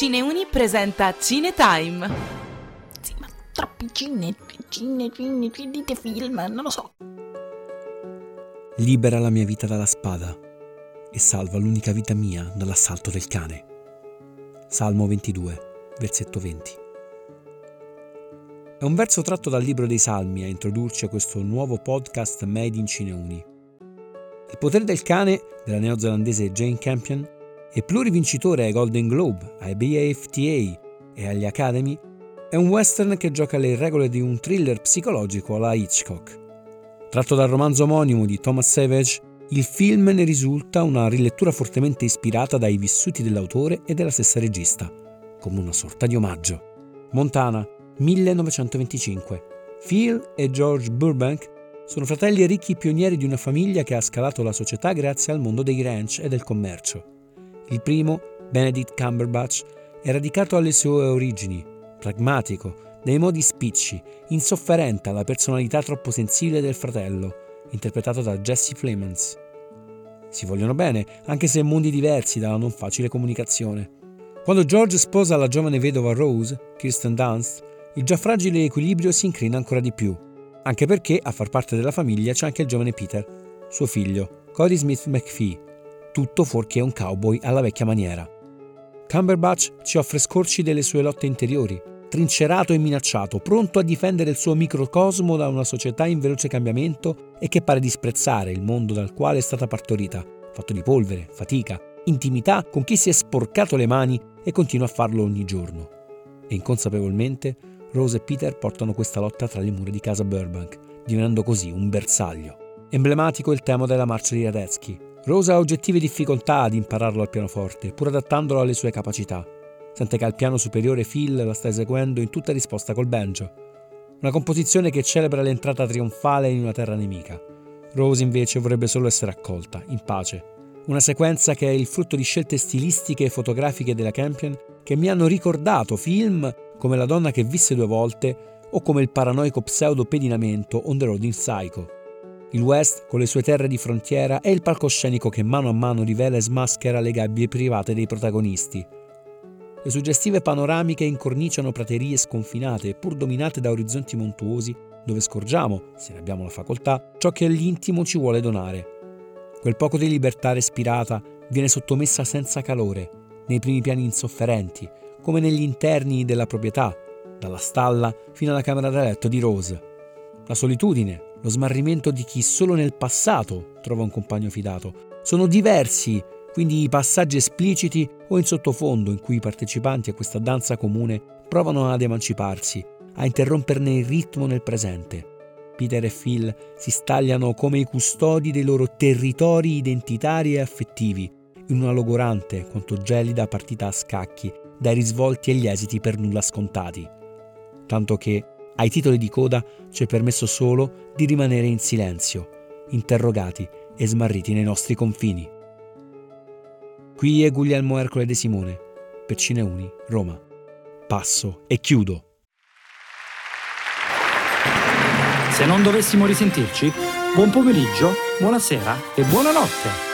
Cineuni presenta Cinetime. Sì, ma troppi cine, cine, cine, dite film, non lo so. Libera la mia vita dalla spada e salva l'unica vita mia dall'assalto del cane. Salmo 22, versetto 20. È un verso tratto dal libro dei Salmi a introdurci a questo nuovo podcast Made in Cineuni. Il potere del cane della neozelandese Jane Campion e plurivincitore ai Golden Globe, ai BAFTA e agli Academy, è un western che gioca le regole di un thriller psicologico alla Hitchcock. Tratto dal romanzo omonimo di Thomas Savage, il film ne risulta una rilettura fortemente ispirata dai vissuti dell'autore e della stessa regista, come una sorta di omaggio. Montana, 1925. Phil e George Burbank sono fratelli ricchi pionieri di una famiglia che ha scalato la società grazie al mondo dei ranch e del commercio. Il primo, Benedict Cumberbatch, è radicato alle sue origini, pragmatico, dai modi spicci, insofferente alla personalità troppo sensibile del fratello, interpretato da Jesse Plemons. Si vogliono bene, anche se mondi diversi dalla non facile comunicazione. Quando George sposa la giovane vedova Rose, Kirsten Dunst, il già fragile equilibrio si incrina ancora di più, anche perché a far parte della famiglia c'è anche il giovane Peter, suo figlio, Cody Smith McPhee, tutto fuorché un cowboy alla vecchia maniera. Cumberbatch ci offre scorci delle sue lotte interiori, trincerato e minacciato, pronto a difendere il suo microcosmo da una società in veloce cambiamento e che pare disprezzare il mondo dal quale è stata partorita, fatto di polvere, fatica, intimità con chi si è sporcato le mani e continua a farlo ogni giorno. E inconsapevolmente Rose e Peter portano questa lotta tra le mura di casa Burbank, divenendo così un bersaglio. Emblematico il tema della marcia di Radetzky, Rosa ha oggettive difficoltà ad impararlo al pianoforte, pur adattandolo alle sue capacità. Sente che al piano superiore Phil la sta eseguendo in tutta risposta col banjo. Una composizione che celebra l'entrata trionfale in una terra nemica. Rose invece vorrebbe solo essere accolta, in pace. Una sequenza che è il frutto di scelte stilistiche e fotografiche della Campion che mi hanno ricordato film come La donna che visse due volte o come il paranoico pseudo pedinamento On the Road in Psycho. Il West, con le sue terre di frontiera, è il palcoscenico che mano a mano rivela e smaschera le gabbie private dei protagonisti. Le suggestive panoramiche incorniciano praterie sconfinate, pur dominate da orizzonti montuosi, dove scorgiamo, se ne abbiamo la facoltà, ciò che all'intimo ci vuole donare. Quel poco di libertà respirata viene sottomessa senza calore, nei primi piani insofferenti, come negli interni della proprietà, dalla stalla fino alla camera da letto di Rose. La solitudine, lo smarrimento di chi solo nel passato trova un compagno fidato. Sono diversi, quindi i passaggi espliciti o in sottofondo in cui i partecipanti a questa danza comune provano ad emanciparsi, a interromperne il ritmo nel presente. Peter e Phil si stagliano come i custodi dei loro territori identitari e affettivi, in una logorante quanto gelida partita a scacchi, dai risvolti e gli esiti per nulla scontati. Tanto che ai titoli di coda ci è permesso solo di rimanere in silenzio, interrogati e smarriti nei nostri confini. Qui è Guglielmo Ercole De Simone, per Cineuni, Roma. Passo e chiudo. Se non dovessimo risentirci, buon pomeriggio, buonasera e buonanotte.